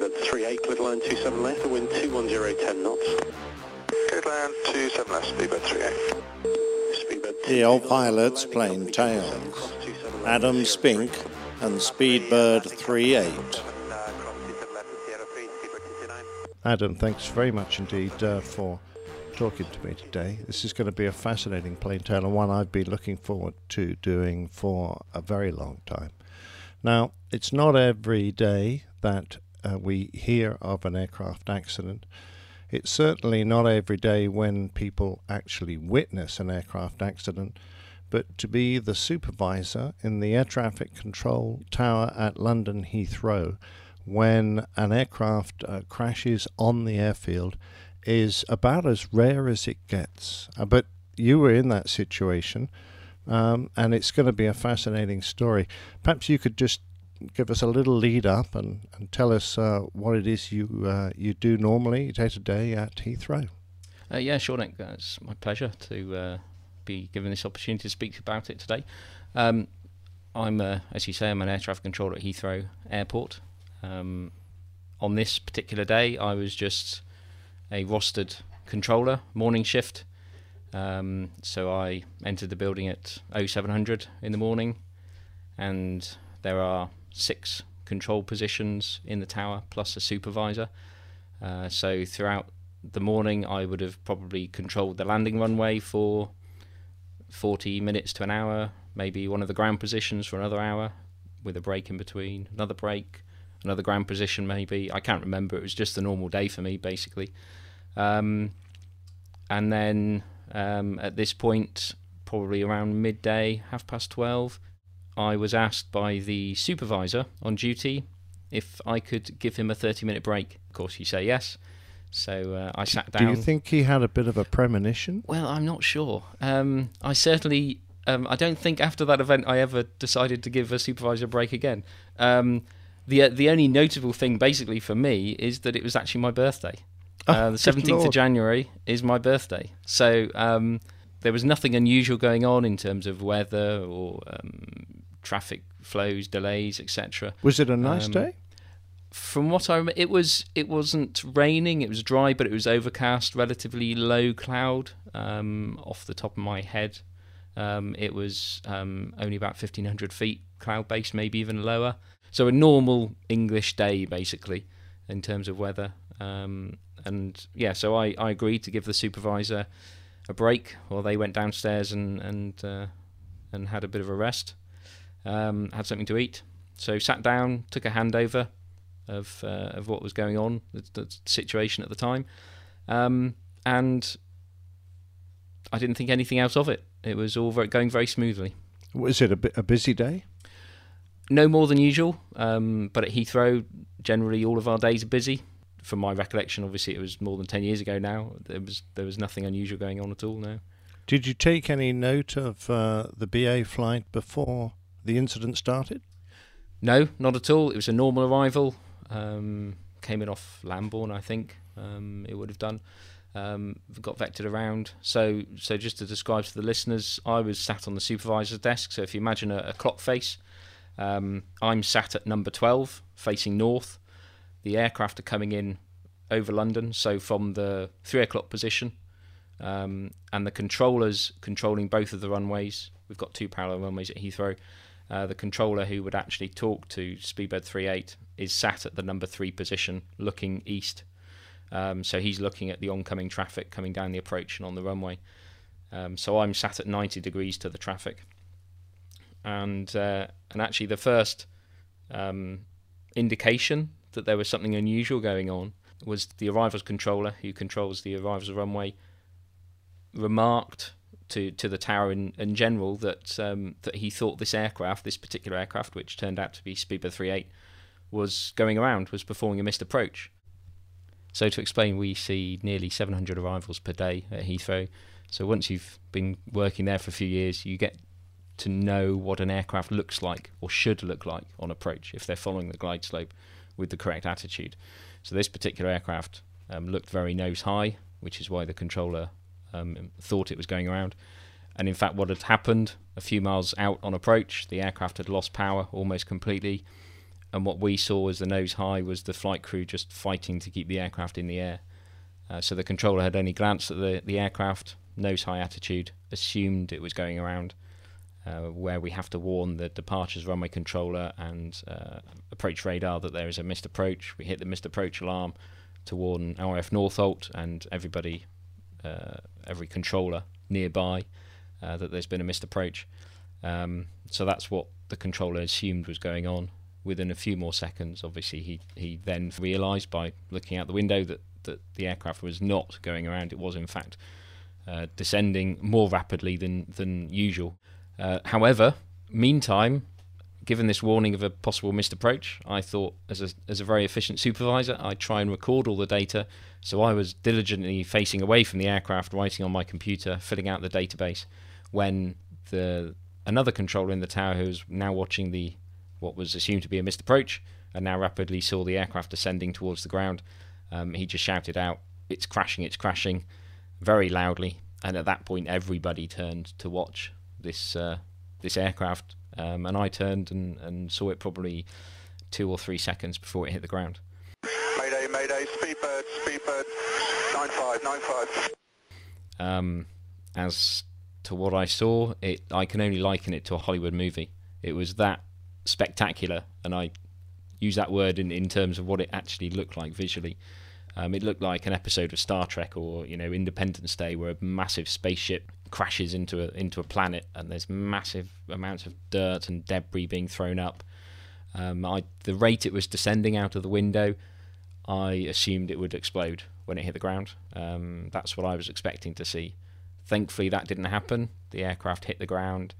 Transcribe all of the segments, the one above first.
Speedbird 38, clear line 27 left, the wind 210 knots. Clear line 27 left, Speedbird 38. Speedbird The old pilots plain tails. Adam Spink and Speedbird 38. Adam, thanks very much indeed uh, for talking to me today. This is going to be a fascinating plane tale and one I've been looking forward to doing for a very long time. Now, it's not every day that uh, we hear of an aircraft accident. It's certainly not every day when people actually witness an aircraft accident, but to be the supervisor in the air traffic control tower at London Heathrow when an aircraft uh, crashes on the airfield is about as rare as it gets. Uh, but you were in that situation, um, and it's going to be a fascinating story. Perhaps you could just give us a little lead up and, and tell us uh, what it is you uh, you do normally day to day at Heathrow. Uh, yeah, sure, Nick. It's my pleasure to uh, be given this opportunity to speak about it today. Um, I'm, uh, as you say, I'm an air traffic controller at Heathrow Airport. Um, on this particular day, I was just a rostered controller, morning shift. Um, so I entered the building at 0700 in the morning, and there are six control positions in the tower plus a supervisor. Uh, so throughout the morning, I would have probably controlled the landing runway for 40 minutes to an hour, maybe one of the ground positions for another hour, with a break in between, another break, another ground position maybe. I can't remember. It was just a normal day for me, basically. Um, and then um, at this point, probably around midday, half past 12, I was asked by the supervisor on duty if I could give him a 30 minute break. Of course, you say yes. So uh, I sat down. Do you think he had a bit of a premonition? Well, I'm not sure. Um, I certainly. Um, I don't think after that event I ever decided to give a supervisor a break again. Um, the uh, the only notable thing, basically for me, is that it was actually my birthday. Oh, Uh, the good seventeenth of January is my birthday, so um, there was nothing unusual going on in terms of weather or um, traffic flows, delays, etc. Was it a nice Um, day? From what I remember, it was it wasn't raining. It was dry, but it was overcast, relatively low cloud. Um, off the top of my head, um, it was um, only about fifteen hundred feet cloud base, maybe even lower. So a normal English day, basically, in terms of weather. Um, and yeah, so I, I agreed to give the supervisor a break while they went downstairs and and uh, and had a bit of a rest. Um, had something to eat. So sat down, took a handover of uh, of what was going on, the, the situation at the time, um, and I didn't think anything else of it. It was all very, going very smoothly. Was it a, bit, a busy day? No more than usual, um, but at Heathrow, generally all of our days are busy. From my recollection, obviously it was more than ten years ago now. There was there was nothing unusual going on at all. No. Did you take any note of uh, the BA flight before the incident started? No, not at all. It was a normal arrival. Um, came in off Lambourne, I think. Um, it would have done. Um, got vectored around. So, so just to describe to the listeners, I was sat on the supervisor's desk. So if you imagine a, a clock face, um, I'm sat at number 12, facing north. The aircraft are coming in over London, so from the three o'clock position, um, and the controllers controlling both of the runways. We've got two parallel runways at Heathrow. Uh, the controller who would actually talk to Speedbird 38 is sat at the number three position, looking east. Um, so he's looking at the oncoming traffic coming down the approach and on the runway. Um, so I'm sat at 90 degrees to the traffic, and uh, and actually the first um, indication that there was something unusual going on was the arrivals controller who controls the arrivals runway remarked to to the tower in, in general that um, that he thought this aircraft, this particular aircraft, which turned out to be Speedbird 38, was going around, was performing a missed approach. So to explain, we see nearly 700 arrivals per day at Heathrow. So once you've been working there for a few years, you get to know what an aircraft looks like or should look like on approach if they're following the glide slope with the correct attitude. So this particular aircraft um, looked very nose high, which is why the controller um, thought it was going around. And in fact, what had happened a few miles out on approach, the aircraft had lost power almost completely, and what we saw as the nose high was the flight crew just fighting to keep the aircraft in the air. Uh, so the controller had only glanced at the, the aircraft, nose high attitude, assumed it was going around, uh, where we have to warn the departures runway controller and uh, approach radar that there is a missed approach. We hit the missed approach alarm to warn RAF Northolt and everybody, every controller nearby, uh, that there's been a missed approach. Um, so that's what the controller assumed was going on. Within a few more seconds, obviously, he, he then realised by looking out the window that, that the aircraft was not going around. It was, in fact, uh, descending more rapidly than, than usual. Uh, however, meantime, given this warning of a possible missed approach, I thought, as a, as a very efficient supervisor, I'd try and record all the data. So I was diligently facing away from the aircraft, writing on my computer, filling out the database, when the another controller in the tower who was now watching the what was assumed to be a missed approach and now rapidly saw the aircraft descending towards the ground. Um, he just shouted out, "It's crashing! It's crashing!" very loudly, and at that point, everybody turned to watch this uh, this aircraft, um, and I turned and, and saw it probably two or three seconds before it hit the ground. Mayday, Mayday, Speedbird, Speedbird, 95, 95. Um, as to what I saw, it I can only liken it to a Hollywood movie. It was that spectacular, and I use that word in, in terms of what it actually looked like visually. Um, it looked like an episode of Star Trek or you know Independence Day, where a massive spaceship crashes into a into a planet, and there's massive amounts of dirt and debris being thrown up. Um, I, the rate it was descending out of the window, I assumed it would explode when it hit the ground. Um, that's what I was expecting to see. Thankfully, that didn't happen. The aircraft hit the ground,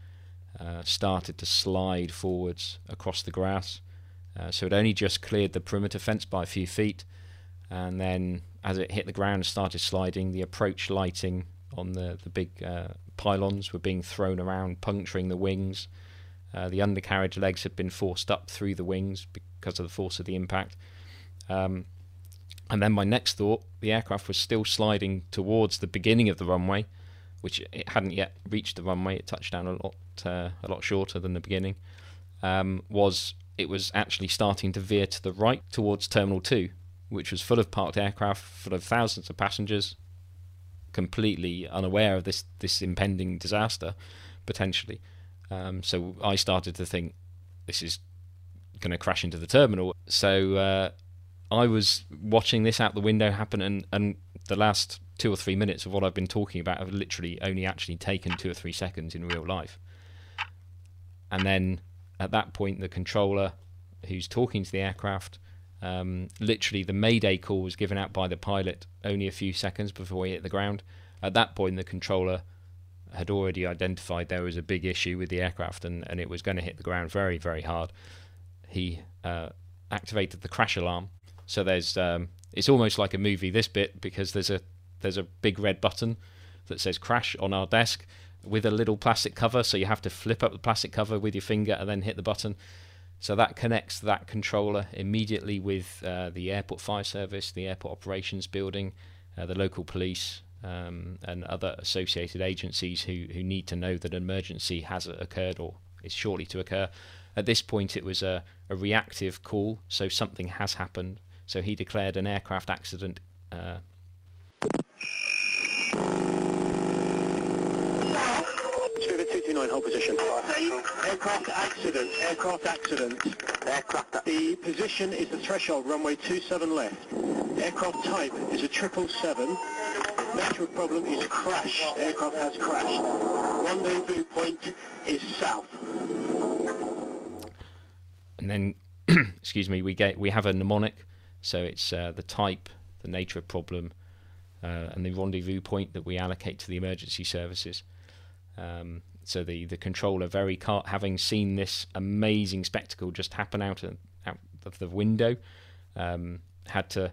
uh, started to slide forwards across the grass. Uh, so it only just cleared the perimeter fence by a few feet, and then as it hit the ground, and started sliding. The approach lighting on the the big uh, pylons were being thrown around, puncturing the wings. Uh, the undercarriage legs had been forced up through the wings because of the force of the impact. Um, and then my next thought, the aircraft was still sliding towards the beginning of the runway, which it hadn't yet reached the runway. It touched down a lot, uh, a lot shorter than the beginning. Um, was it was actually starting to veer to the right towards Terminal Two, which was full of parked aircraft, full of thousands of passengers, completely unaware of this this impending disaster, potentially. Um, so I started to think this is going to crash into the terminal. So uh, I was watching this out the window happen, and, and the last two or three minutes of what I've been talking about have literally only actually taken two or three seconds in real life. And then at that point, the controller who's talking to the aircraft, um, literally the mayday call was given out by the pilot only a few seconds before he hit the ground. At that point, the controller had already identified there was a big issue with the aircraft and, and it was going to hit the ground very, very hard. He uh, activated the crash alarm. So there's um, it's almost like a movie this bit because there's a there's a big red button that says crash on our desk with a little plastic cover. So you have to flip up the plastic cover with your finger and then hit the button. So that connects that controller immediately with uh, the airport fire service, the airport operations building, uh, the local police, um, and other associated agencies who, who need to know that an emergency has occurred or is shortly to occur. At this point, it was a, a reactive call, so something has happened. So he declared an aircraft accident. Uh, Spirit 229, hold position. Aircraft accident, aircraft accident. Aircraft. The position is the threshold, runway 27 left. Aircraft type is a 777. Natural problem is crash. Aircraft has crashed. Rendezvous point is south. and then, excuse me, we get we have a mnemonic. So it's uh, the type, the nature of problem, uh, and the rendezvous point that we allocate to the emergency services. Um, so the the controller, very car- having seen this amazing spectacle just happen out of, out of the window, um, had to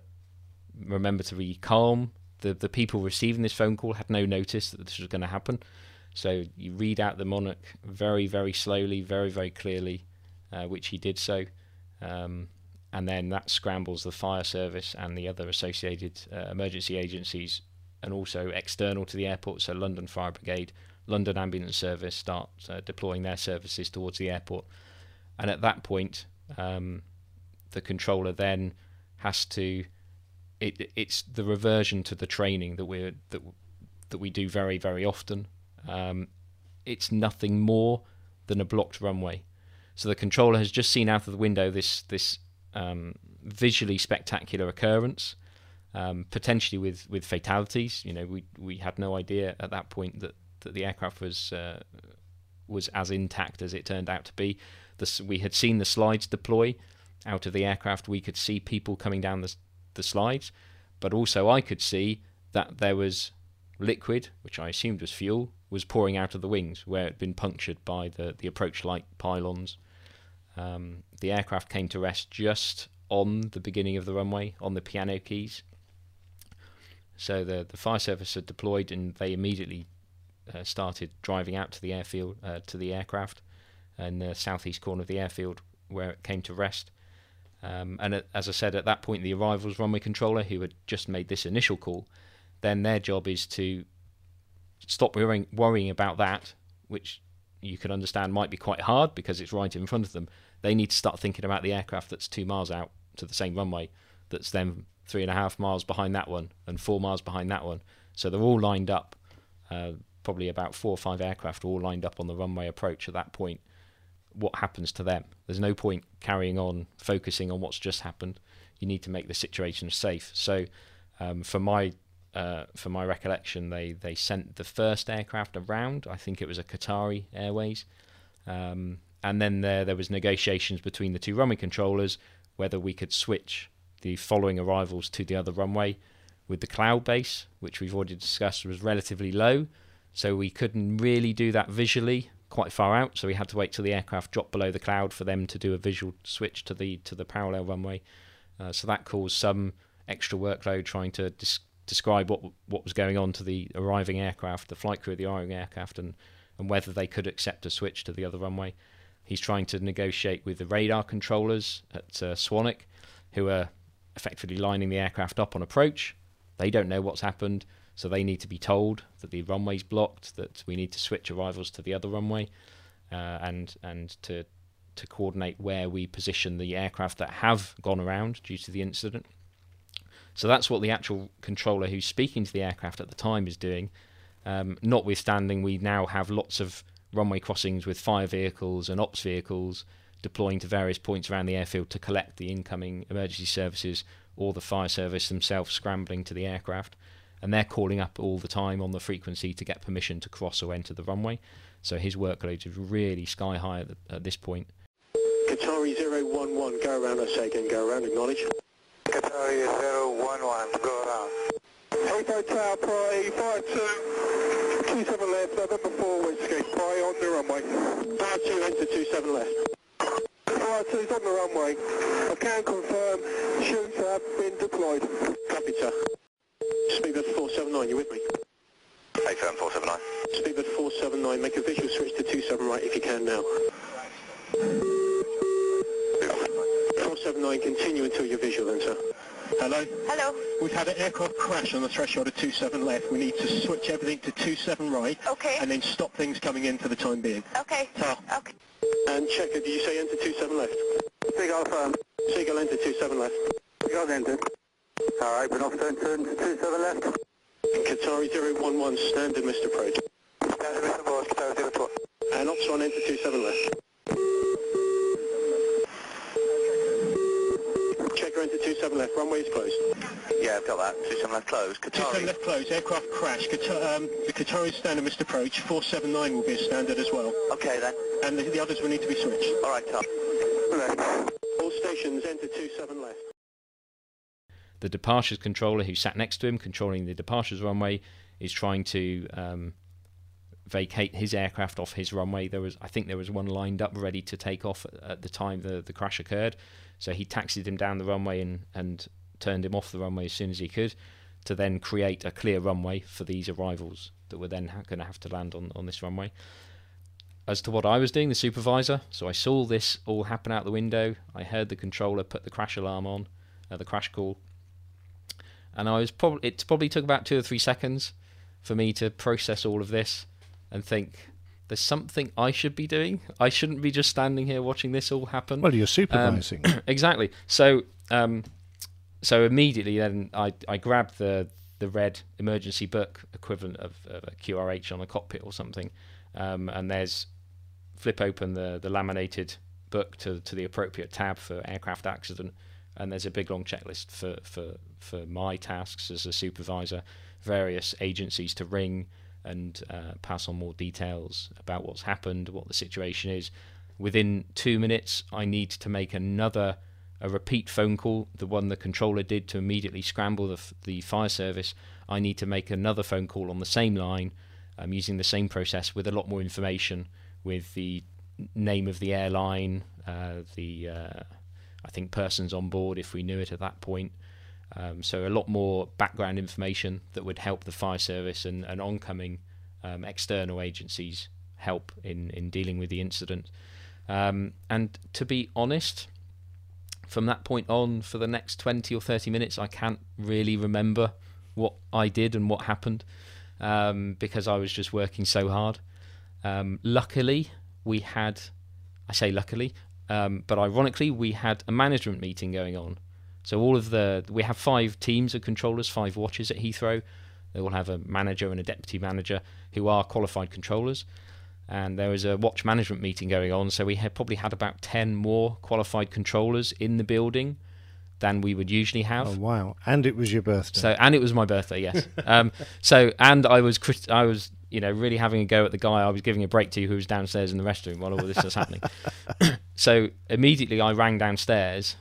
remember to be calm. The the people receiving this phone call had no notice that this was going to happen. So you read out the mnemonic very very slowly, very very clearly, uh, which he did so. Um, and then that scrambles the fire service and the other associated uh, emergency agencies, and also external to the airport. So London Fire Brigade, London Ambulance Service start uh, deploying their services towards the airport, and at that point, um, the controller then has to it, it's the reversion to the training that we're that that we do very very often. Um, it's nothing more than a blocked runway. So the controller has just seen out of the window this this um, visually spectacular occurrence, um, potentially with, with fatalities. You know, we we had no idea at that point that, that the aircraft was uh, was as intact as it turned out to be. The, we had seen the slides deploy out of the aircraft. We could see people coming down the the slides, but also I could see that there was liquid, which I assumed was fuel, was pouring out of the wings where it had been punctured by the, the approach light pylons. Um, the aircraft came to rest just on the beginning of the runway, on the piano keys. So the, the fire service had deployed and they immediately started driving out to the airfield, uh, to the aircraft in the southeast corner of the airfield where it came to rest. Um, and as I said, at that point, the arrivals runway controller, who had just made this initial call, then their job is to stop worrying, worrying about that, which you can understand might be quite hard because it's right in front of them. They need to start thinking about the aircraft that's two miles out to the same runway, that's then three and a half miles behind that one and four miles behind that one. So they're all lined up. Uh, probably about four or five aircraft all lined up on the runway approach at that point what happens to them. There's no point carrying on focusing on what's just happened. You need to make the situation safe. So, um, for my uh, for my recollection, they they sent the first aircraft around. I think it was a Qatari Airways, um, and then there there was negotiations between the two runway controllers whether we could switch the following arrivals to the other runway. With the cloud base, which we've already discussed, was relatively low, so we couldn't really do that visually quite far out, so we had to wait till the aircraft dropped below the cloud for them to do a visual switch to the to the parallel runway. Uh, so that caused some extra workload trying to dis- describe what what was going on to the arriving aircraft, the flight crew of the arriving aircraft, and and whether they could accept a switch to the other runway. He's trying to negotiate with the radar controllers at uh, Swanwick, who are effectively lining the aircraft up on approach. They don't know what's happened. So they need to be told that the runway's blocked, that we need to switch arrivals to the other runway, uh, and and to to coordinate where we position the aircraft that have gone around due to the incident. So that's what the actual controller who's speaking to the aircraft at the time is doing. Um, notwithstanding, we now have lots of runway crossings with fire vehicles and ops vehicles deploying to various points around the airfield to collect the incoming emergency services or the fire service themselves scrambling to the aircraft and they're calling up all the time on the frequency to get permission to cross or enter the runway. So his workload is really sky high at, the, at this point. Qatari 011, go around a second, go around, acknowledge. Qatari 011, go around. Hotel Tower, Pry 52, 27 left, November 4 Whiskey, Pry on the runway. Fire 2 enter 27 left. Fire 2 is on the runway. I can confirm, chutes have been deployed. Copy, sir. Speedbird 479, you with me? Hey, firm 479. Speedbird 479, make a visual switch to 27 right if you can now. 479, continue until you're visual then, sir. Hello? Hello. We've had an aircraft on the threshold of 27 left. We need to switch everything to 27 right. Okay. And then stop things coming in for the time being. Okay. Ta. Okay. And checker, did you say enter 27 left? Seagull firm. Seagull enter 27 left. Seagull enter. Alright, we're off turn, turn 27 left. And Qatari 011, standard missed approach. Standard Mr. Boss, Qatari 012. And ops 1 enter 27 left. Checker enter 27 left, runway is closed. Yeah, I've got that. 27 left closed. 27 Qatari. left closed, aircraft crash. Qatar, um, the Qatari standard missed Approach, 479 will be a standard as well. Okay then. And the, the others will need to be switched. Alright, Tom. All stations enter 27 left. The departures controller who sat next to him, controlling the departures runway, is trying to um, vacate his aircraft off his runway. There was, I think, there was one lined up ready to take off at, at the time the, the crash occurred. So he taxied him down the runway and, and turned him off the runway as soon as he could, to then create a clear runway for these arrivals that were then ha- going to have to land on, on this runway. As to what I was doing, the supervisor, so I saw this all happen out the window. I heard the controller put the crash alarm on, uh, the crash call, and I was probably it probably took about two or three seconds for me to process all of this and think, there's something I should be doing. I shouldn't be just standing here watching this all happen. Well, you're supervising. Um, exactly. So, um, so immediately then I, I grabbed the the red emergency book equivalent of, of a QRH on a cockpit or something, um, and there's flip open the the laminated book to to the appropriate tab for aircraft accident, and there's a big long checklist for for for my tasks as a supervisor, various agencies to ring and uh, pass on more details about what's happened, what the situation is. Within two minutes, I need to make another a repeat phone call, the one the controller did to immediately scramble the, the fire service. I need to make another phone call on the same line, um, using the same process with a lot more information, with the name of the airline, uh, the uh, I think persons on board if we knew it at that point. Um, so a lot more background information that would help the fire service and, and oncoming um, external agencies help in, in dealing with the incident. Um, and to be honest, from that point on, for the next 20 or 30 minutes, I can't really remember what I did and what happened um, because I was just working so hard. Um, luckily, we had, I say luckily, um, but ironically, we had a management meeting going on. So all of the we have five teams of controllers, five watches at Heathrow. They all have a manager and a deputy manager who are qualified controllers. And there was a watch management meeting going on, so we had probably had about ten more qualified controllers in the building than we would usually have. Oh wow! And it was your birthday. So and it was my birthday, yes. um, so and I was I was you know really having a go at the guy I was giving a break to who was downstairs in the restroom while all this was happening. so immediately I rang downstairs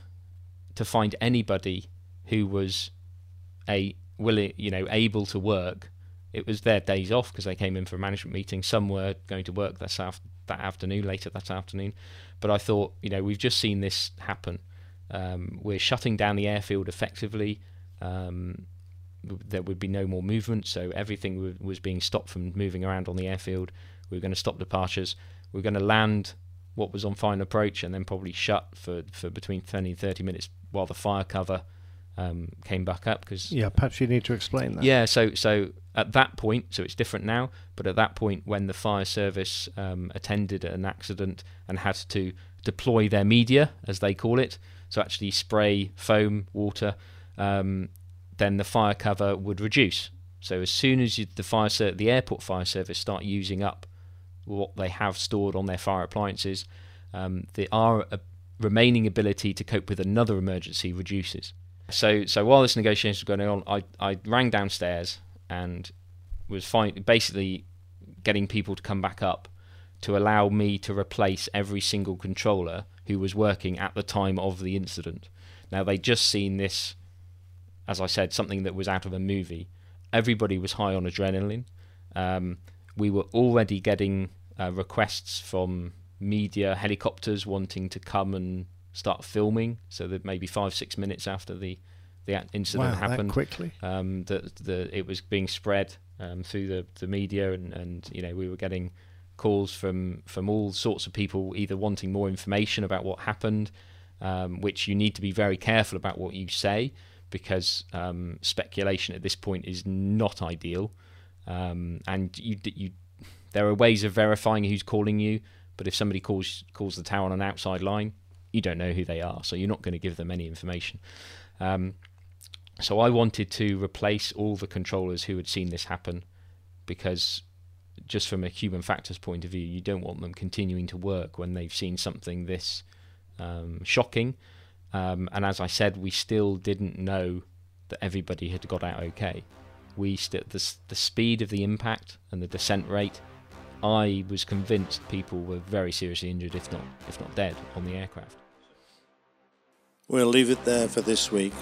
to find anybody who was a willing you know able to work. It was their days off because they came in for a management meeting. Some were going to work that af- that afternoon, later that afternoon. But I thought, you know, we've just seen this happen. Um, we're shutting down the airfield effectively. Um, there would be no more movement, so everything w- was being stopped from moving around on the airfield. We were going to stop departures. We were going to land what was on final approach and then probably shut for, for between 20 and 30 minutes while the fire cover um, came back up. Cause, yeah, perhaps you need to explain that. Yeah, so so at that point, so it's different now, but at that point when the fire service um, attended an accident and had to deploy their media, as they call it, so actually spray foam, water, um, then the fire cover would reduce. So as soon as you, the fire ser- the airport fire service start using up what they have stored on their fire appliances, um, the our uh, remaining ability to cope with another emergency reduces. So so while this negotiation was going on, I I rang downstairs and was basically getting people to come back up to allow me to replace every single controller who was working at the time of the incident. Now they'd just seen this, as I said, something that was out of a movie. Everybody was high on adrenaline. Um, we were already getting uh, requests from media helicopters wanting to come and start filming. So that maybe five six minutes after the the incident wow, happened, that quickly, um, that the it was being spread um, through the, the media, and, and you know we were getting calls from from all sorts of people either wanting more information about what happened, um, which you need to be very careful about what you say because um, speculation at this point is not ideal, um, and you you there are ways of verifying who's calling you, but if somebody calls calls the tower on an outside line, you don't know who they are, so you're not going to give them any information. Um, so I wanted to replace all the controllers who had seen this happen because just from a human factors point of view, you don't want them continuing to work when they've seen something this um, shocking. Um, and as I said, we still didn't know that everybody had got out okay. We st- the, the speed of the impact and the descent rate. I was convinced people were very seriously injured, if not if not dead, on the aircraft. We'll leave it there for this week,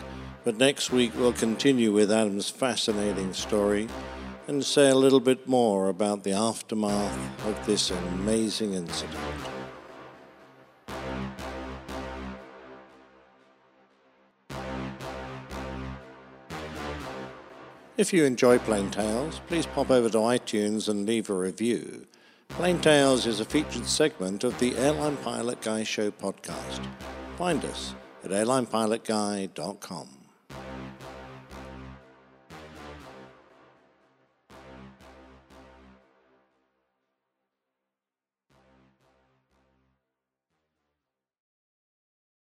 but next week we'll continue with Adam's fascinating story and say a little bit more about the aftermath of this amazing incident. If you enjoy Plain Tales, please pop over to iTunes and leave a review. Plain Tales is a featured segment of the Airline Pilot Guy Show podcast. Find us at airlinepilotguy.com.